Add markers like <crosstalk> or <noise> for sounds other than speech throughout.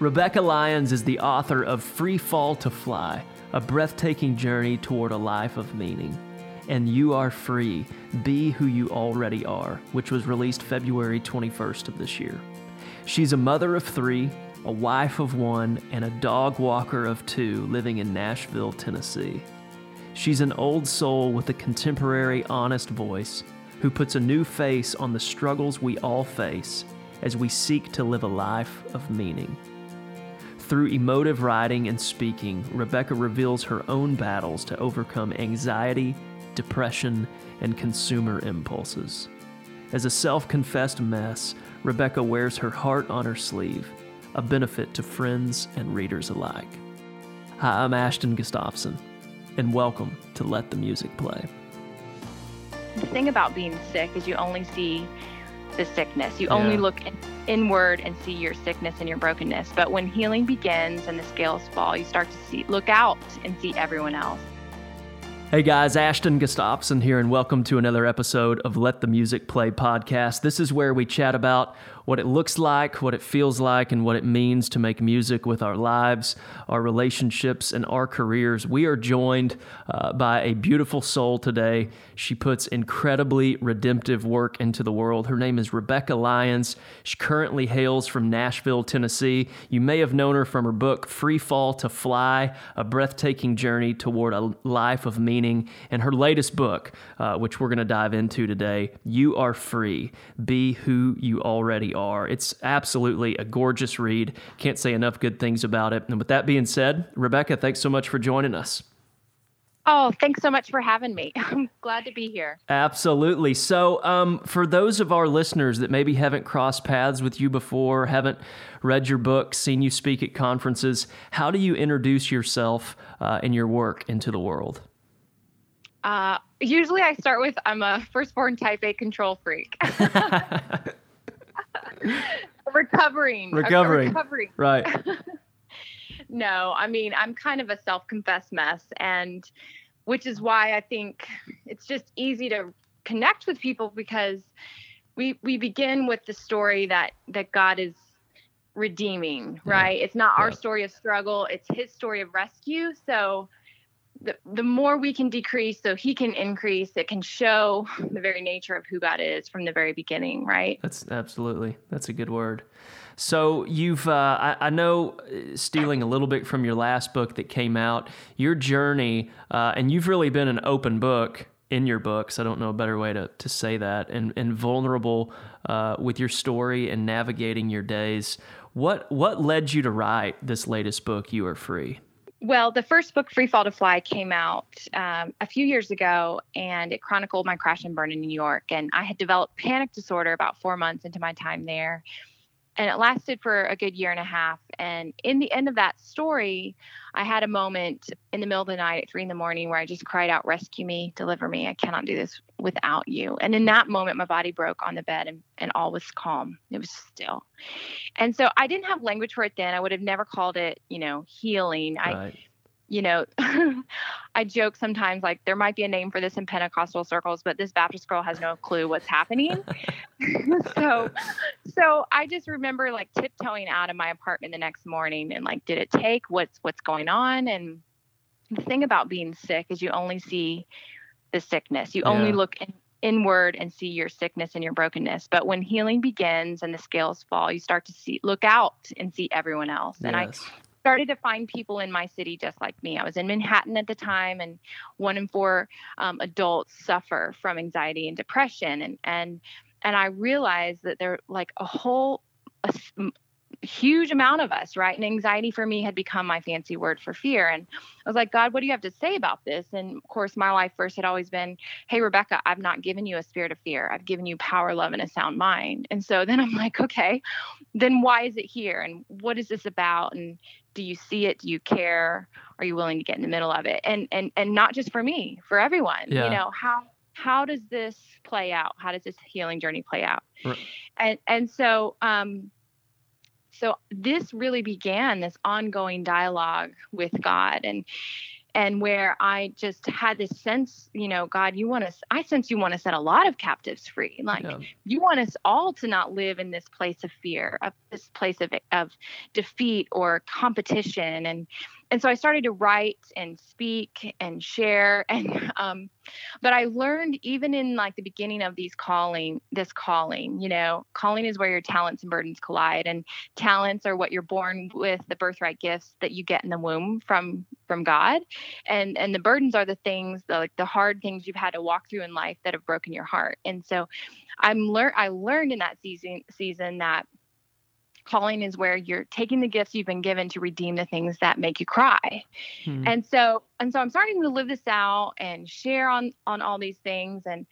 Rebekah Lyons is the author of Free Fall to Fly, a breathtaking journey toward a life of meaning. And You Are Free, Be Who You Already Are, which was released February 21st of this year. She's a mother of three, a wife of one, and a dog walker of two living in Nashville, Tennessee. She's an old soul with a contemporary, honest voice who puts a new face on the struggles we all face as we seek to live a life of meaning. Through emotive writing and speaking, Rebekah reveals her own battles to overcome anxiety, depression, and consumer impulses. As a self confessed mess, Rebekah wears her heart on her sleeve, a benefit to friends and readers alike. Hi, I'm Ashton Gustafson, and welcome to Let the Music Play. The thing about being sick is you only see the sickness. You Yeah. only look in, inward and see your sickness and your brokenness. But when healing begins and the scales fall, you start to see, look out and see everyone else. Hey guys, Ashton Gustafson here, and welcome to another episode of Let the Music Play podcast. This is where we chat about what it looks like, what it feels like, and what it means to make music with our lives, our relationships, and our careers. We are joined uh, by a beautiful soul today. She puts incredibly redemptive work into the world. Her name is Rebekah Lyons. She currently hails from Nashville, Tennessee. You may have known her from her book, Free Fall to Fly A Breathtaking Journey Toward a Life of Meaning, and her latest book, uh, which we're going to dive into today, You Are Free Be Who You Already Are. It's absolutely a gorgeous read. Can't say enough good things about it. And with that being said, Rebekah, thanks so much for joining us. Oh, thanks so much for having me. <laughs> I'm glad to be here. Absolutely. So, um, for those of our listeners that maybe haven't crossed paths with you before, haven't read your book, seen you speak at conferences, how do you introduce yourself uh, and your work into the world? Uh, usually I start with I'm a firstborn type A control freak. <laughs> <laughs> <laughs> recovering. Recovering. Recovering. Right. <laughs> No, I mean, I'm kind of a self confessed mess. And which is why I think it's just easy to connect with people because we we begin with the story that that God is redeeming, Yeah. right? It's not our story of struggle, it's his story of rescue. So the, the more we can decrease so he can increase, it can show the very nature of who God is from the very beginning, right? That's absolutely that's a good word. So you've uh, I, I know uh, stealing a little bit from your last book that came out, your journey, uh, and you've really been an open book in your books. I don't know a better way to to say that, and and vulnerable uh, with your story and navigating your days. What what led you to write this latest book, You Are Free? Well, the first book, Free Fall to Fly, came out um, a few years ago and it chronicled my crash and burn in New York. And I had developed panic disorder about four months into my time there. And it lasted for a good year and a half. And in the end of that story, I had a moment in the middle of the night at three in the morning where I just cried out, Rescue me, deliver me. I cannot do this without you. And in that moment, my body broke on the bed and, and all was calm. It was still. And so I didn't have language for it then. I would have never called it, you know, healing. I, Right. You know, <laughs> I joke sometimes like there might be a name for this in Pentecostal circles, but this Baptist girl has no clue what's happening. <laughs> so, so I just remember like tiptoeing out of my apartment the next morning and like, did it take? What's what's going on? And the thing about being sick is you only see the sickness. You only look in, inward and see your sickness and your brokenness. But when healing begins and the scales fall, you start to see look out and see everyone else. And I Yes. Started to find people in my city just like me. I was in Manhattan at the time, and one in four um, adults suffer from anxiety and depression, and and and I realized that there like a whole a huge amount of us, right? And anxiety for me had become my fancy word for fear. And I was like, God, what do you have to say about this? And of course, my life verse had always been, Hey, Rebekah, I've not given you a spirit of fear. I've given you power, love, and a sound mind. And so then I'm like, okay, then why is it here? And what is this about? And do you see it? Do you care? Are you willing to get in the middle of it? And and and not just for me, for everyone. Yeah. You know, how how does this play out? How does this healing journey play out? Right. And and so um so this really began this ongoing dialogue with God and and where I just had this sense, you know, God, you want us, I sense you want to set a lot of captives free. Like yeah. you want us all to not live in this place of fear, of this place of, of defeat or competition. And, and so I started to write and speak and share. <laughs> And, um, but I learned even in like the beginning of these calling, this calling, you know, calling is where your talents and burdens collide. And talents are what you're born with, the birthright gifts that you get in the womb from, from God. And, and the burdens are the things, the, like the hard things you've had to walk through in life that have broken your heart. And so I'm learn, I learned in that season, season that calling is where you're taking the gifts you've been given to redeem the things that make you cry. Hmm. and so and so i'm starting to live this out and share on on all these things and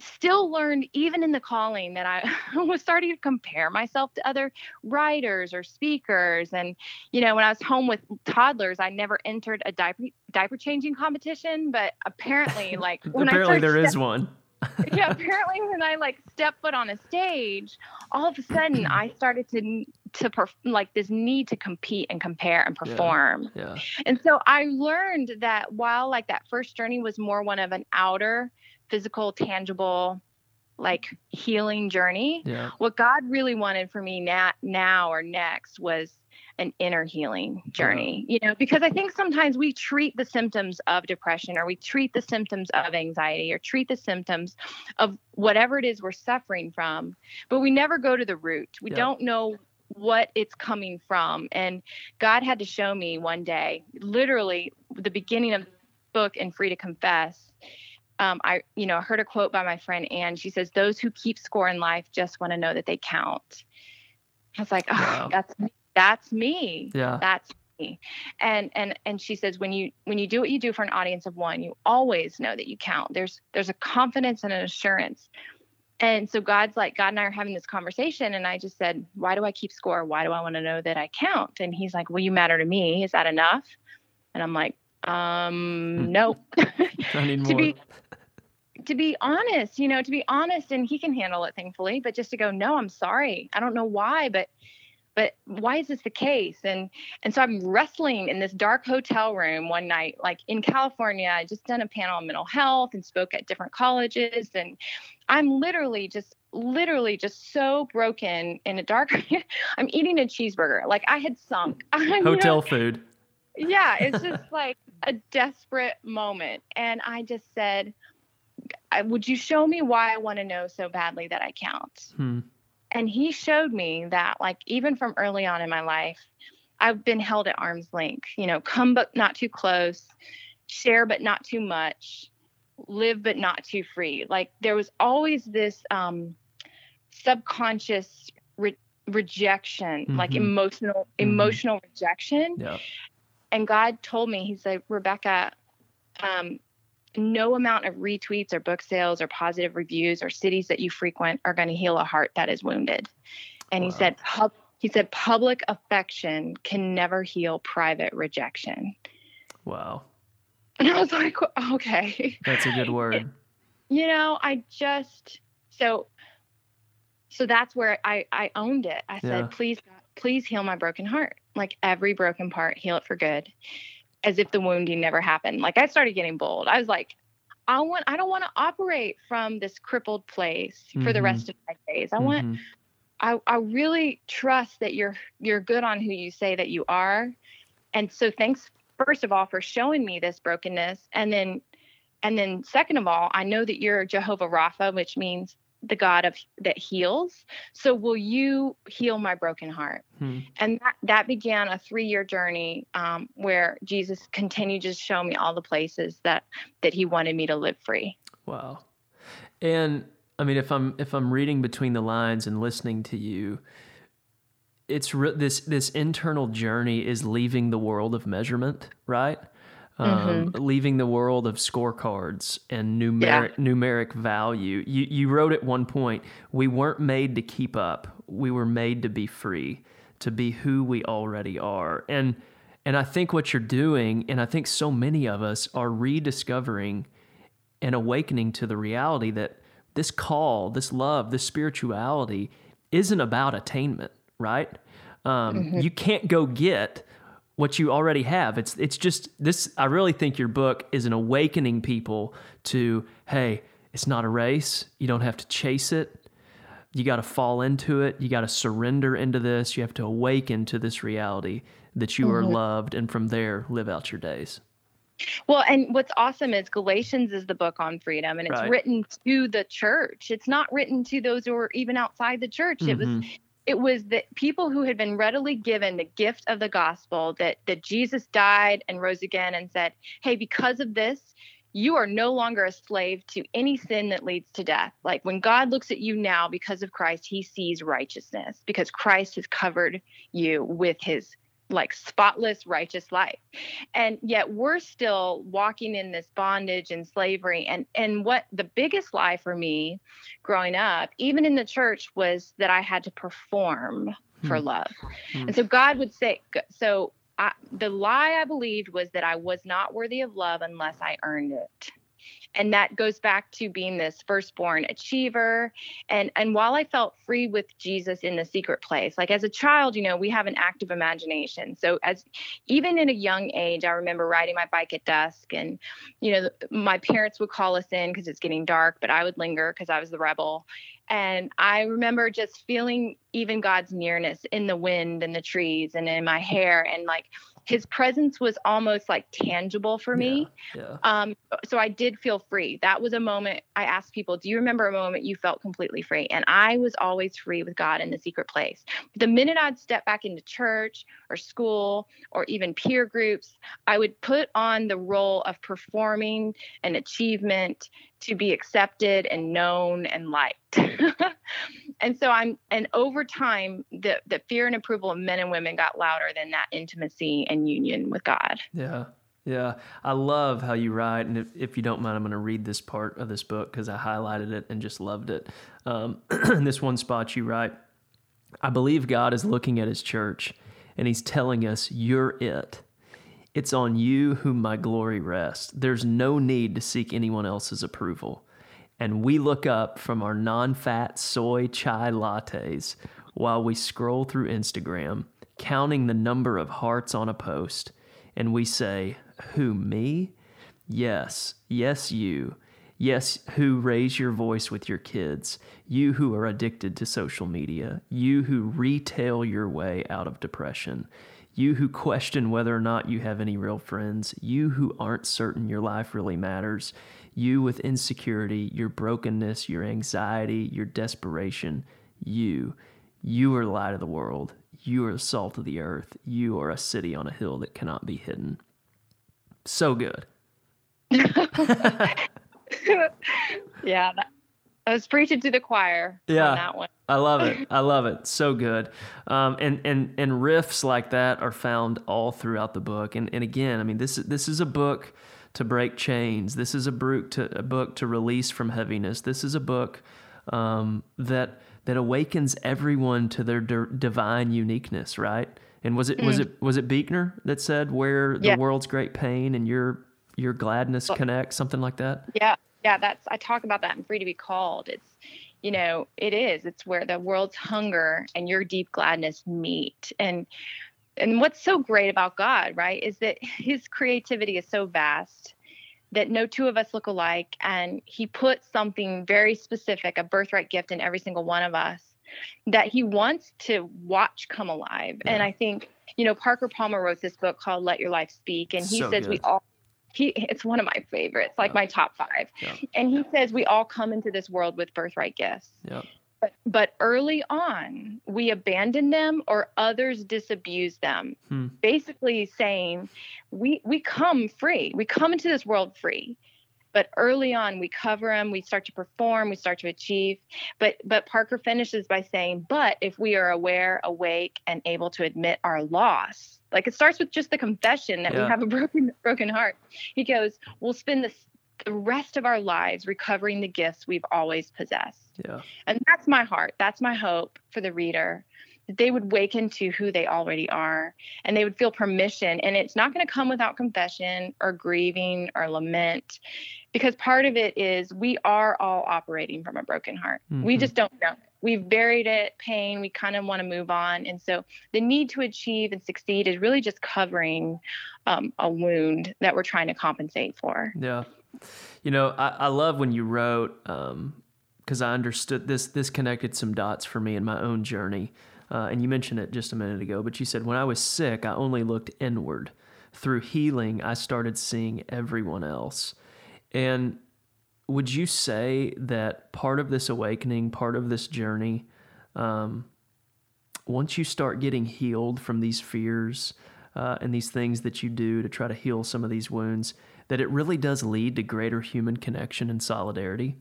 still learned even in the calling that i <laughs> was starting to compare myself to other writers or speakers. And you know when i was home with toddlers i never entered a diaper diaper changing competition but apparently <laughs> like when apparently there is one <laughs> yeah, apparently when I like step foot on a stage, all of a sudden I started to to perf- like this need to compete and compare and perform. Yeah, yeah. And so I learned that while like that first journey was more one of an outer physical tangible like healing journey, yeah. what God really wanted for me now now or next was an inner healing journey, you know, because I think sometimes we treat the symptoms of depression or we treat the symptoms of anxiety or treat the symptoms of whatever it is we're suffering from, but we never go to the root. We yeah. don't know what it's coming from. And God had to show me one day, literally the beginning of the book and Free to Confess. Um, I, you know, heard a quote by my friend Anne. She says, "Those who keep score in life just want to know that they count." I was like, "Oh, wow. that's that's me. Yeah. That's me. And and and she says when you when you do what you do for an audience of one you always know that you count. There's there's a confidence and an assurance. And so god's like god and i are having this conversation and i just said why do i keep score? Why do i want to know that i count? And he's like well you matter to me. Is that enough? And i'm like um no <laughs> <laughs> to be to be honest you know to be honest and he can handle it thankfully but just to go no i'm sorry. I don't know why but but why is this the case? And and so i'm wrestling in this dark hotel room one night like in california i just done a panel on mental health and spoke at different colleges and i'm literally just literally just so broken in a dark <laughs> i'm eating a cheeseburger. Like i had sunk. <laughs> Hotel food. yeah <laughs> it's just like a desperate moment. And i just said would you show me why i want to know so badly that i count hmm and he showed me that like even from early on in my life i've been held at arm's length you know come but not too close share but not too much live but not too free like there was always this um subconscious re- rejection mm-hmm. like emotional mm-hmm. emotional rejection yeah. and god told me he said rebekah um no amount of retweets or book sales or positive reviews or cities that you frequent are going to heal a heart that is wounded. And wow. he said, he said, public affection can never heal private rejection. Wow. <laughs> And I was like, okay. That's a good <laughs> word. you know, I just, so, so that's where I, I owned it. I said, please, please heal my broken heart. Like every broken part, heal it for good as if the wounding never happened. Like I started getting bold. I was like, I want I don't want to operate from this crippled place mm-hmm. for the rest mm-hmm. of my days. I mm-hmm. want I, I really trust that you're you're good on who you say that you are. And so thanks first of all for showing me this brokenness and then and then second of all, I know that you're Jehovah Rapha, which means the God of that heals. So will you heal my broken heart? Hmm. And that, that began a three year journey um, where Jesus continued to show me all the places that that He wanted me to live free. Wow. And I mean, if I'm if I'm reading between the lines and listening to you, it's re- this this internal journey is leaving the world of measurement, right? Um, mm-hmm. leaving the world of scorecards and numeric yeah. numeric value. You you wrote at one point, we weren't made to keep up. We were made to be free, to be who we already are. And and I think what you're doing, and I think so many of us are rediscovering and awakening to the reality that this call, this love, this spirituality isn't about attainment, right? Um, mm-hmm. You can't go get what you already have. It's it's just this I really think your book is an awakening people to hey, it's not a race. You don't have to chase it. You got to fall into it. You got to surrender into this. You have to awaken to this reality that you mm-hmm. are loved and from there live out your days. Well, and what's awesome is Galatians is the book on freedom and it's right. written to the church. It's not written to those who are even outside the church. Mm-hmm. It was mm-hmm it was that people who had been readily given the gift of the gospel that that Jesus died and rose again and said, "Hey, because of this, you are no longer a slave to any sin that leads to death. Like when God looks at you now because of Christ, he sees righteousness because Christ has covered you with his like spotless righteous life and yet we're still walking in this bondage and slavery and and what the biggest lie for me growing up even in the church was that i had to perform for hmm. love hmm. and so god would say so I, the lie i believed was that i was not worthy of love unless i earned it and that goes back to being this firstborn achiever and and while i felt free with jesus in the secret place like as a child you know we have an active imagination so as even in a young age i remember riding my bike at dusk and you know my parents would call us in because it's getting dark but i would linger because i was the rebel and I remember just feeling even God's nearness in the wind and the trees and in my hair. And like his presence was almost like tangible for me. Yeah, yeah. Um, so I did feel free. That was a moment I asked people, Do you remember a moment you felt completely free? And I was always free with God in the secret place. The minute I'd step back into church or school or even peer groups, I would put on the role of performing an achievement to be accepted and known and liked. <laughs> and so I'm and over time the the fear and approval of men and women got louder than that intimacy and union with God. Yeah. Yeah, I love how you write, and if, if you don't mind, I'm going to read this part of this book because I highlighted it and just loved it. Um, in <clears throat> this one spot, you write, "I believe God is looking at His church, and He's telling us, "You're it. It's on you whom my glory rests. There's no need to seek anyone else's approval." And we look up from our non-fat soy chai lattes while we scroll through Instagram, counting the number of hearts on a post, and we say, who, me? Yes, yes, you. Yes, who raise your voice with your kids. You who are addicted to social media. You who retail your way out of depression. You who question whether or not you have any real friends. You who aren't certain your life really matters. You with insecurity, your brokenness, your anxiety, your desperation. You. You are the light of the world. You are the salt of the earth. You are a city on a hill that cannot be hidden. So good. <laughs> yeah, that, I was preaching to the choir. Yeah, that one. I love it. I love it. So good. Um, and and and riffs like that are found all throughout the book. And and again, I mean, this is this is a book to break chains. This is a book to a book to release from heaviness. This is a book um, that that awakens everyone to their d- divine uniqueness. Right. And was it mm. was it was it Buechner that said where the world's great pain and your your gladness connect, something like that? Yeah, yeah. That's I talk about that in Free to Be Called. It's you know it is. It's where the world's hunger and your deep gladness meet. And and what's so great about God, right, is that <laughs> His creativity is so vast that no two of us look alike, and He put something very specific, a birthright gift, in every single one of us that he wants to watch come alive. Yeah. And I think, you know, Parker Palmer wrote this book called Let Your Life Speak. And he so says good. we all he it's one of my favorites, like yeah. my top five. Yeah. And he says we all come into this world with birthright gifts. But, but early on, we abandon them or others disabuse them. Hmm. Basically saying we we come free. We come into this world free but early on we cover them we start to perform we start to achieve but but parker finishes by saying but if we are aware awake and able to admit our loss like it starts with just the confession that yeah. we have a broken broken heart he goes we'll spend the, the rest of our lives recovering the gifts we've always possessed yeah and that's my heart that's my hope for the reader That they would waken to who they already are and they would feel permission. And it's not going to come without confession or grieving or lament because part of it is we are all operating from a broken heart. Mm-hmm. We just don't know we've buried it, pain, we kind of want to move on. And so the need to achieve and succeed is really just covering um, a wound that we're trying to compensate for. Yeah. You know, I, I love when you wrote, because um, I understood this, this connected some dots for me in my own journey. Uh, and you mentioned it just a minute ago, but you said, when I was sick, I only looked inward. Through healing, I started seeing everyone else. And would you say that part of this awakening, part of this journey, um, once you start getting healed from these fears uh, and these things that you do to try to heal some of these wounds, that it really does lead to greater human connection and solidarity?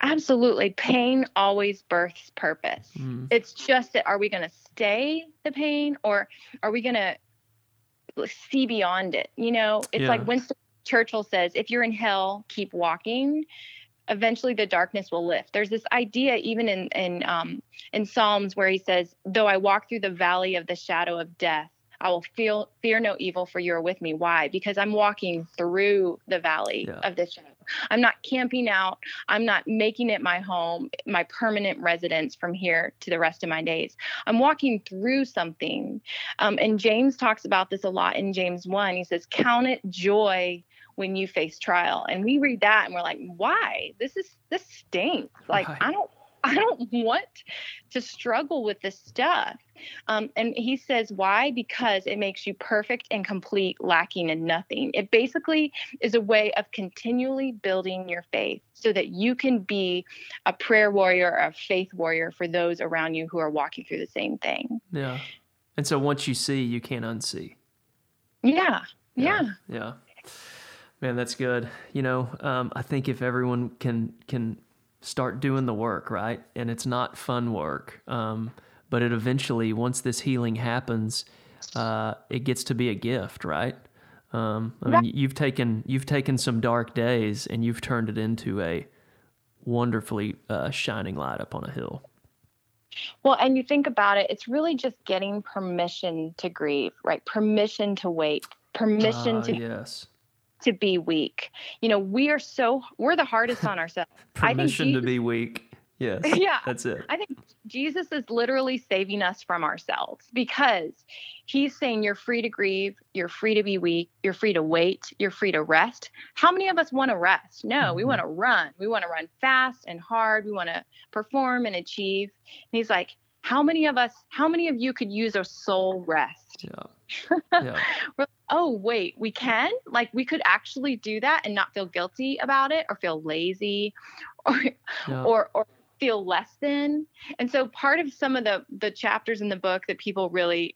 Absolutely. Pain always births purpose. Mm. It's just that are we going to stay the pain or are we going to see beyond it? You know, it's yeah. like Winston Churchill says, if you're in hell, keep walking. Eventually, the darkness will lift. There's this idea, even in in um, in Psalms, where he says, "Though I walk through the valley of the shadow of death, I will feel fear no evil, for you are with me." Why? Because I'm walking through the valley yeah. of the shadow. I'm not camping out. I'm not making it my home, my permanent residence from here to the rest of my days. I'm walking through something. Um, and James talks about this a lot in James 1. He says, Count it joy when you face trial. And we read that and we're like, why? This is this stinks. Like right. I don't <laughs> I don't want to struggle with this stuff. Um, and he says, why? Because it makes you perfect and complete, lacking in nothing. It basically is a way of continually building your faith so that you can be a prayer warrior or a faith warrior for those around you who are walking through the same thing. Yeah. And so once you see, you can't unsee. Yeah. Yeah. Yeah. yeah. Man, that's good. You know, um, I think if everyone can can start doing the work, right, and it's not fun work, um, but it eventually, once this healing happens, uh, it gets to be a gift, right? Um, I mean, you've taken you've taken some dark days and you've turned it into a wonderfully uh, shining light up on a hill. Well, and you think about it, it's really just getting permission to grieve, right? Permission to wait, permission uh, to yes to be weak. You know, we are so we're the hardest on ourselves. Permission Jesus, to be weak. Yes. <laughs> Yeah. That's it. I think Jesus is literally saving us from ourselves because he's saying you're free to grieve, you're free to be weak, you're free to wait, you're free to rest. How many of us want to rest? No, mm-hmm. we want to run. We want to run fast and hard. We want to perform and achieve. And he's like, how many of us, how many of you could use a soul rest? Yeah. <laughs> Yeah. oh, wait, we can? Like, we could actually do that and not feel guilty about it or feel lazy <laughs> or, yeah. or, or feel less than. And so, part of some of the, the chapters in the book that people really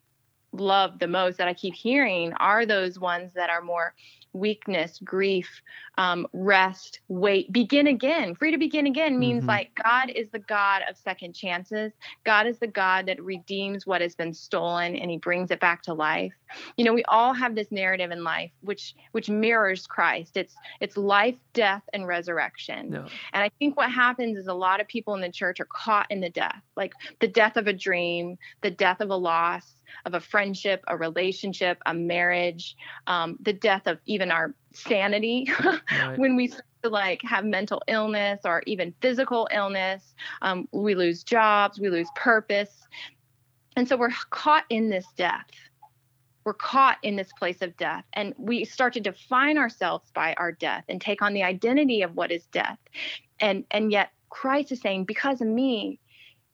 love the most that I keep hearing are those ones that are more weakness, grief, um, rest, wait, begin again. Free to begin again means mm-hmm. like God is the God of second chances. God is the God that redeems what has been stolen and he brings it back to life. You know, we all have this narrative in life which which mirrors Christ. It's it's life, death, and resurrection. And I think what happens is a lot of people in the church are caught in the death, like the death of a dream, the death of a loss, of a friendship, a relationship, a marriage, um, the death of even our sanity <laughs> right. when we start to like have mental illness or even physical illness. Um, we lose jobs, we lose purpose. And so we're caught in this death. We're caught in this place of death, and we start to define ourselves by our death and take on the identity of what is death. And and yet Christ is saying, because of me,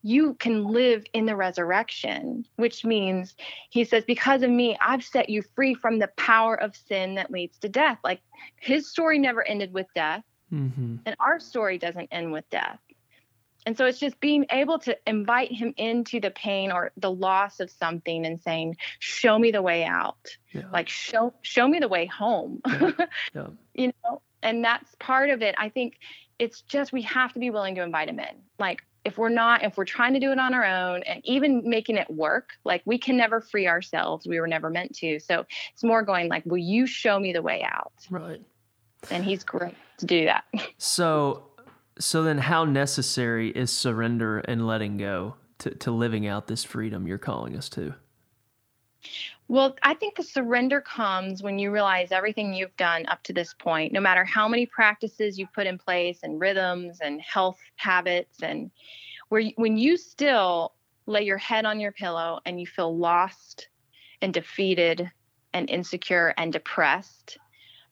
you can live in the resurrection, which means he says, Because of me, I've set you free from the power of sin that leads to death. Like his story never ended with death, mm-hmm. and our story doesn't end with death. And so it's just being able to invite him into the pain or the loss of something and saying, "Show me the way out." Yeah. Like show show me the way home. Yeah. <laughs> Yeah. you know, and that's part of it. I think it's just we have to be willing to invite him in. Like if we're not if we're trying to do it on our own and even making it work like we can never free ourselves. We were never meant to. So it's more going like will you show me the way out? Right. And he's great to do that. <laughs> So so then how necessary is surrender and letting go to, to living out this freedom you're calling us to well, I think the surrender comes when you realize everything you've done up to this point, no matter how many practices you've put in place and rhythms and health habits and where you, when you still lay your head on your pillow and you feel lost and defeated and insecure and depressed,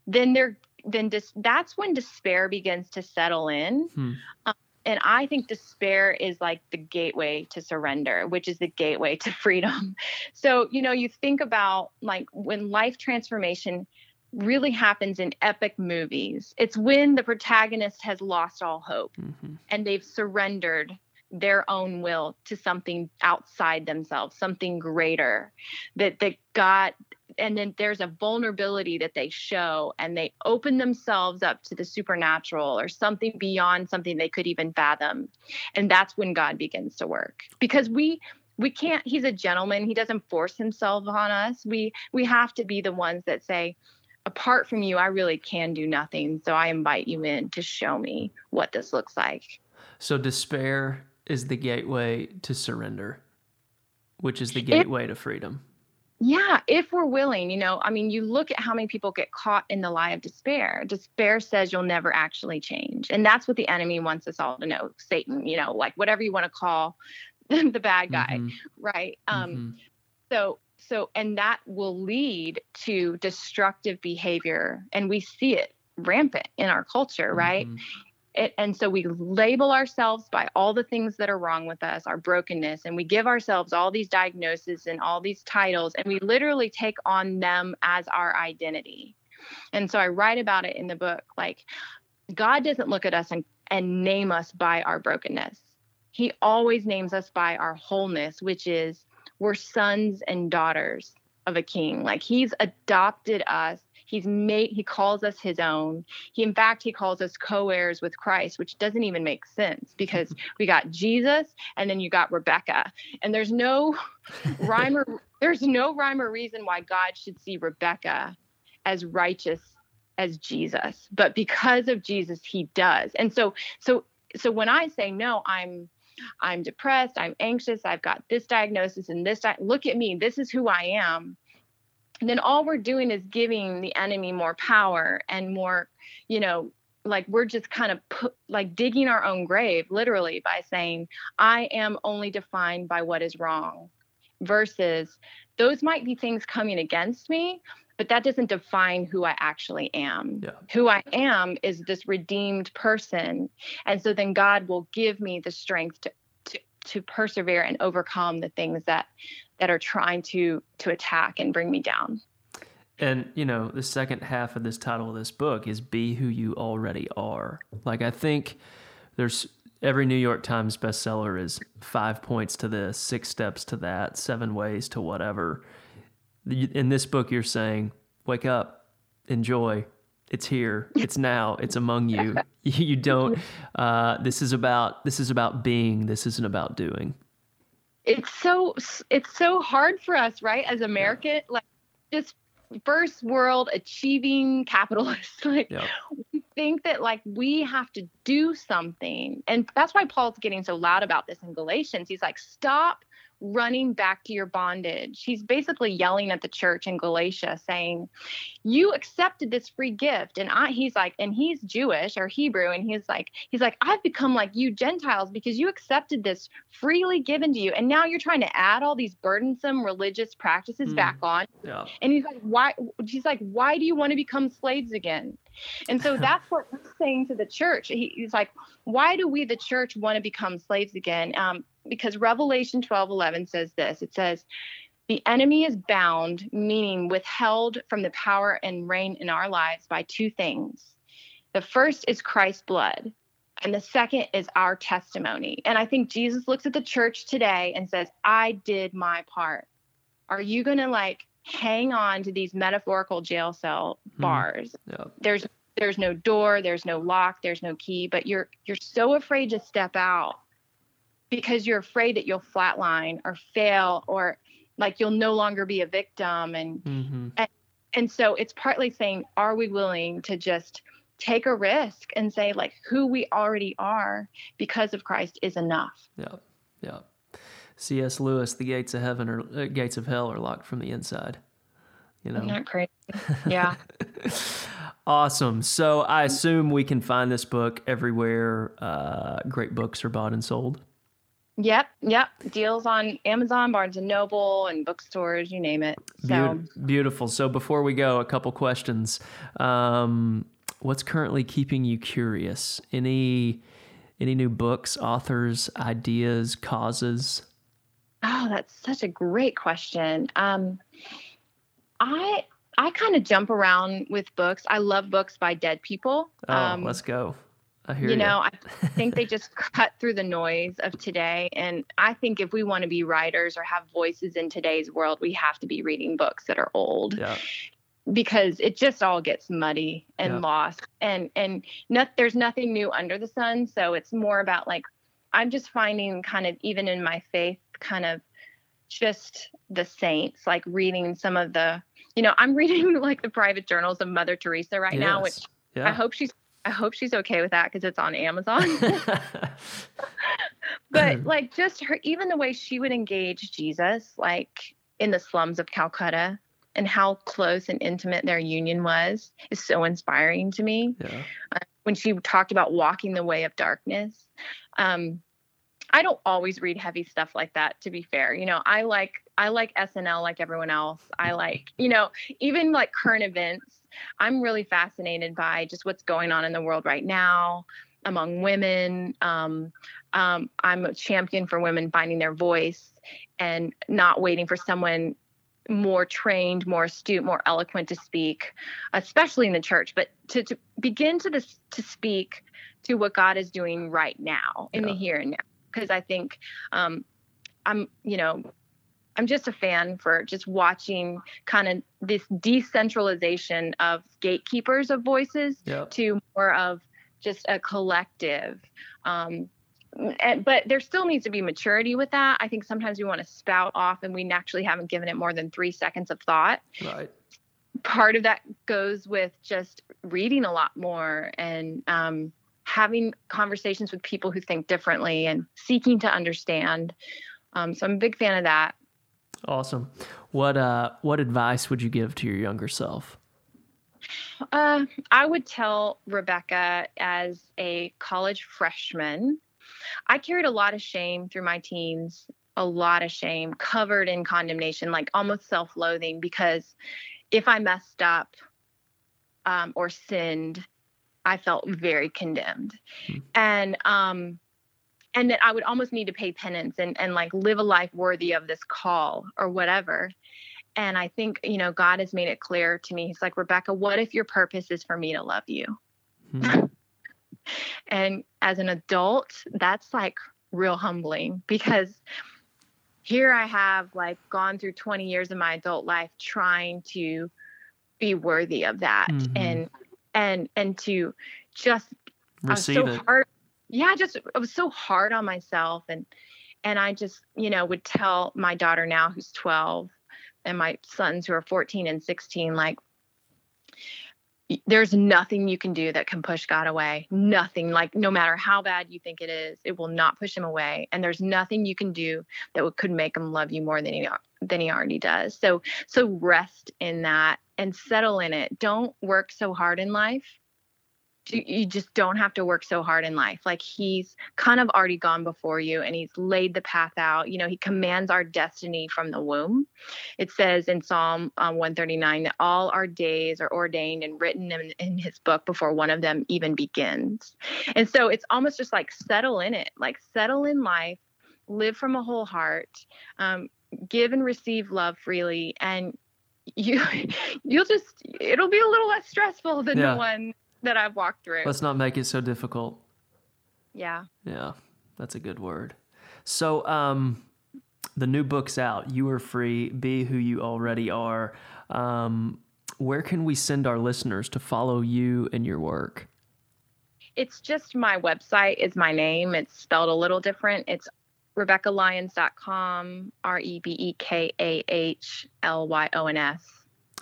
then there then dis- that's when despair begins to settle in. Hmm. Um, and I think despair is like the gateway to surrender, which is the gateway to <laughs> freedom. So, you know, you think about like when life transformation really happens in epic movies, it's when the protagonist has lost all hope mm-hmm. and they've surrendered their own will to something outside themselves, something greater that that God and then there's a vulnerability that they show and they open themselves up to the supernatural or something beyond something they could even fathom. And that's when god begins to work. Because we we can't he's a gentleman. He doesn't force himself on us. We we have to be the ones that say apart from you i really can do nothing. So i invite you in to show me what this looks like. So despair is the gateway to surrender which is the gateway it, to freedom yeah, if we're willing, you know, I mean, you look at how many people get caught in the lie of despair. Despair says you'll never actually change. And that's what the enemy wants us all to know. Satan, you know, like whatever you want to call <laughs> the bad guy, mm-hmm. right? Um mm-hmm. so so and that will lead to destructive behavior and we see it rampant in our culture, right? Mm-hmm. It, and so we label ourselves by all the things that are wrong with us, our brokenness, and we give ourselves all these diagnoses and all these titles, and we literally take on them as our identity. And so I write about it in the book. Like, God doesn't look at us and, and name us by our brokenness. He always names us by our wholeness, which is we're sons and daughters of a king. Like, He's adopted us He's made he calls us his own. He in fact he calls us co-heirs with Christ, which doesn't even make sense because <laughs> we got Jesus and then you got Rebekah. And there's no <laughs> rhyme or there's no rhyme or reason why God should see Rebekah as righteous as Jesus. But because of Jesus, he does. And so so so when I say no, I'm I'm depressed, I'm anxious, I've got this diagnosis and this di- look at me, this is who I am then all we're doing is giving the enemy more power and more, you know, like we're just kind of put, like digging our own grave literally by saying, I am only defined by what is wrong versus those might be things coming against me, but that doesn't define who I actually am. Yeah. Who I am is this redeemed person. And so then God will give me the strength to, to, to persevere and overcome the things that that are trying to to attack and bring me down. And you know, the second half of this title of this book is "Be Who You Already Are." Like I think there's every New York Times bestseller is five points to this, six steps to that, seven ways to whatever. In this book, you're saying, "Wake up, enjoy." It's here. It's now. It's among you. <laughs> <laughs> You don't. Uh, this is about. This is about being. This isn't about doing it's so it's so hard for us right as american yeah. like just first world achieving capitalists <laughs> like yeah. we think that like we have to do something and that's why paul's getting so loud about this in galatians he's like stop running back to your bondage. He's basically yelling at the church in Galatia saying, "You accepted this free gift." And I he's like and he's Jewish or Hebrew and he's like he's like I've become like you Gentiles because you accepted this freely given to you and now you're trying to add all these burdensome religious practices mm. back on. Yeah. And he's like why he's like why do you want to become slaves again? And so <laughs> that's what he's saying to the church. He, he's like, why do we, the church, want to become slaves again? Um, because Revelation 12 11 says this it says, the enemy is bound, meaning withheld from the power and reign in our lives by two things. The first is Christ's blood, and the second is our testimony. And I think Jesus looks at the church today and says, I did my part. Are you going to like hang on to these metaphorical jail cell hmm. bars? Mm. There's there's no door, there's no lock, there's no key, but you're you're so afraid to step out because you're afraid that you'll flatline or fail or like you'll no longer be a victim and mm-hmm. and, and so it's partly saying are we willing to just take a risk and say like who we already are because of Christ is enough. Yeah. Yeah. C.S. Lewis, the gates of heaven or uh, gates of hell are locked from the inside. You know. Not crazy. Yeah. <laughs> awesome. So I assume we can find this book everywhere uh, great books are bought and sold. Yep, yep. Deals on Amazon, Barnes and Noble, and bookstores, you name it. So Beaut- beautiful. So before we go, a couple questions. Um, what's currently keeping you curious? Any any new books, authors, ideas, causes? Oh, that's such a great question. Um, I I kind of jump around with books. I love books by dead people. Oh, um, let's go. I hear you You know, I <laughs> think they just cut through the noise of today. And I think if we want to be writers or have voices in today's world, we have to be reading books that are old. yeah. because it just all gets muddy and Yeah. lost and and not, there's nothing new under the sun so it's more about like i'm just finding kind of even in my faith kind of just the saints like reading some of the you know i'm <laughs> reading like the private journals of mother teresa right now which Yes. i hope she's i hope she's okay with that because it's on amazon <laughs> but <laughs> like just her even the way she would engage jesus like in the slums of calcutta and how close and intimate their union was is so inspiring to me yeah. when she talked about walking the way of darkness um i don't always read heavy stuff like that to be fair you know i like i like snl like everyone else. I like you know even like current events i'm really fascinated by just what's going on in the world right now among women. Um, um, i'm a champion for women finding their voice and not waiting for someone more trained, more astute, more eloquent to speak, especially in the church, but to, to begin to this to speak to what God is doing right now in the here and now. Because I think um, I'm, you know, I'm just a fan for just watching kind of this decentralization of gatekeepers of voices Yeah. to more of just a collective. Um, and, but there still needs to be maturity with that. I think sometimes we want to spout off and we naturally haven't given it more than three seconds of thought. Right. Part of that goes with just reading a lot more and um, having conversations with people who think differently and seeking to understand. Um, so I'm a big fan of that. Awesome. What uh what advice would you give to your younger self? Uh, I would tell Rebekah as a college freshman, I carried a lot of shame through my teens, a lot of shame, covered in condemnation, like almost self loathing, because if I messed up um, or sinned, I felt very condemned. Hmm. And, um, and that I would almost need to pay penance and, and like live a life worthy of this call or whatever. And I think, you know, God has made it clear to me. He's like, Rebekah, what if your purpose is for me to love you? Hmm. <laughs> And as an adult, that's like real humbling because here I have like gone through 20 years of my adult life trying to be worthy of that Mhm. and and and to just Receive I was so it. hard. Yeah, just I was so hard on myself and and I just, you know, would tell my daughter now who's 12 and my sons who are 14 and 16 like there's nothing you can do that can push God away. Nothing. Like no matter how bad you think it is, it will not push him away. And there's nothing you can do that would, could make him love you more than he than he already does. So so rest in that and settle in it. Don't work so hard in life you just don't have to work so hard in life. Like he's kind of already gone before you and he's laid the path out. You know, he commands our destiny from the womb. It says in Psalm um, 139 that all our days are ordained and written in, in his book before one of them even begins. And so it's almost just like settle in it, like settle in life, live from a whole heart, um, give and receive love freely. And you, <laughs> you'll just, it'll be a little less stressful than Yeah. the one that I've walked through. Let's not make it so difficult. Yeah. Yeah, that's a good word. So, um, the new book's out. You are free. Be who you already are. Um, where can we send our listeners to follow you and your work? It's just my website is my name. It's spelled a little different. It's RebekahLyons.com, R E B E K A H L Y O N S.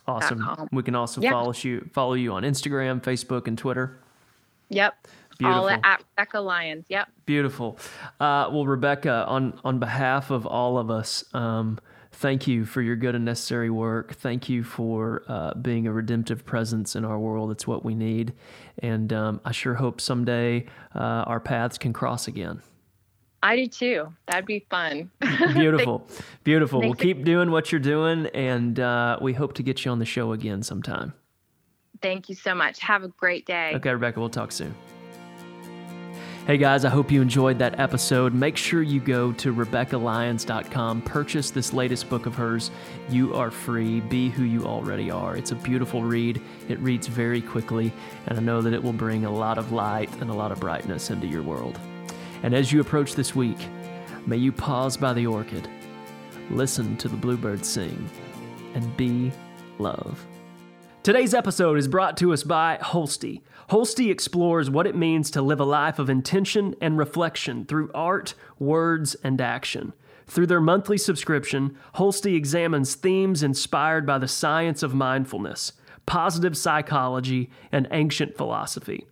Awesome. com. We can also Yeah. follow you follow you on Instagram, Facebook, and Twitter. Yep. Beautiful. All at Rebekah Lyons. Yep. Beautiful. Uh, well, Rebekah, on on behalf of all of us, um, thank you for your good and necessary work. Thank you for uh, being a redemptive presence in our world. It's what we need, and um, I sure hope someday uh, our paths can cross again. I do too. That'd be fun. <laughs> Beautiful. Beautiful. We'll keep doing what you're doing, and uh, we hope to get you on the show again sometime. Thank you so much. Have a great day. Okay, Rebekah, we'll talk soon. Hey guys, I hope you enjoyed that episode. Make sure you go to RebekahLyons.com, purchase this latest book of hers, You Are Free, Be Who You Already Are. It's a beautiful read. It reads very quickly, and I know that it will bring a lot of light and a lot of brightness into your world. And as you approach this week, may you pause by the orchid, listen to the bluebird sing, and be love. Today's episode is brought to us by Holstee. Holstee explores what it means to live a life of intention and reflection through art, words, and action. Through their monthly subscription, Holstee examines themes inspired by the science of mindfulness, positive psychology, and ancient philosophy.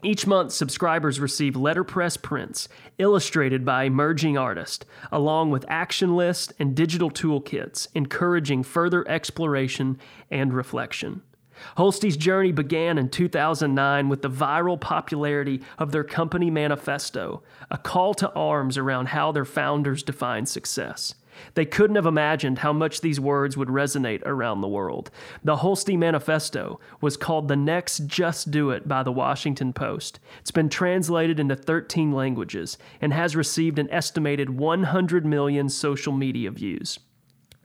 Each month, subscribers receive letterpress prints illustrated by emerging artists, along with action lists and digital toolkits, encouraging further exploration and reflection. Holstee's journey began in 2009 with the viral popularity of their company manifesto, a call to arms around how their founders define success. They couldn't have imagined how much these words would resonate around the world. The Holstee Manifesto was called The Next Just Do It by the Washington Post. It's been translated into 13 languages and has received an estimated 100 million social media views.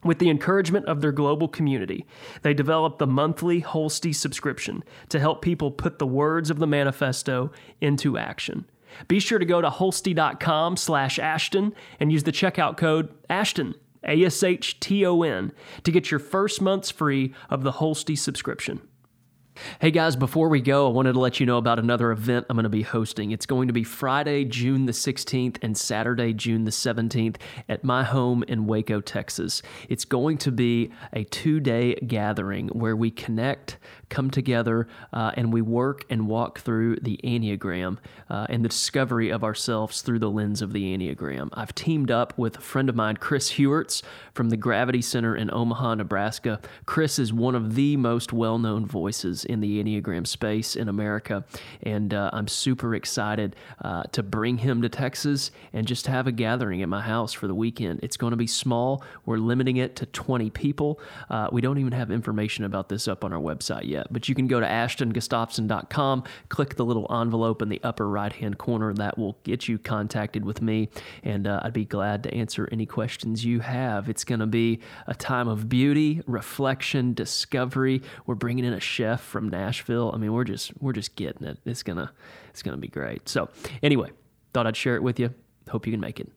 With the encouragement of their global community, they developed the monthly Holstee subscription to help people put the words of the manifesto into action. Be sure to go to holstee.com slash Ashton and use the checkout code Ashton, A S H T O N, to get your first month's free of the Holstee subscription. Hey guys, before we go, I wanted to let you know about another event I'm going to be hosting. It's going to be Friday, June the 16th and Saturday, June the 17th at my home in Waco, Texas. It's going to be a two day gathering where we connect, come together, uh, and we work and walk through the Enneagram uh, and the discovery of ourselves through the lens of the Enneagram. I've teamed up with a friend of mine, Chris Heuertz from the Gravity Center in Omaha, Nebraska. Chris is one of the most well known voices in the Enneagram space in America, and uh, I'm super excited uh, to bring him to Texas and just have a gathering at my house for the weekend. It's going to be small. We're limiting it to 20 people. Uh, we don't even have information about this up on our website yet, but you can go to ashtongustafson.com, click the little envelope in the upper right hand corner. That will get you contacted with me, and uh, I'd be glad to answer any questions you have. It's going to be a time of beauty, reflection, discovery. We're bringing in a chef from Nashville. I mean, we're just we're just getting it. It's gonna it's gonna be great. So anyway, thought I'd share it with you. Hope you can make it.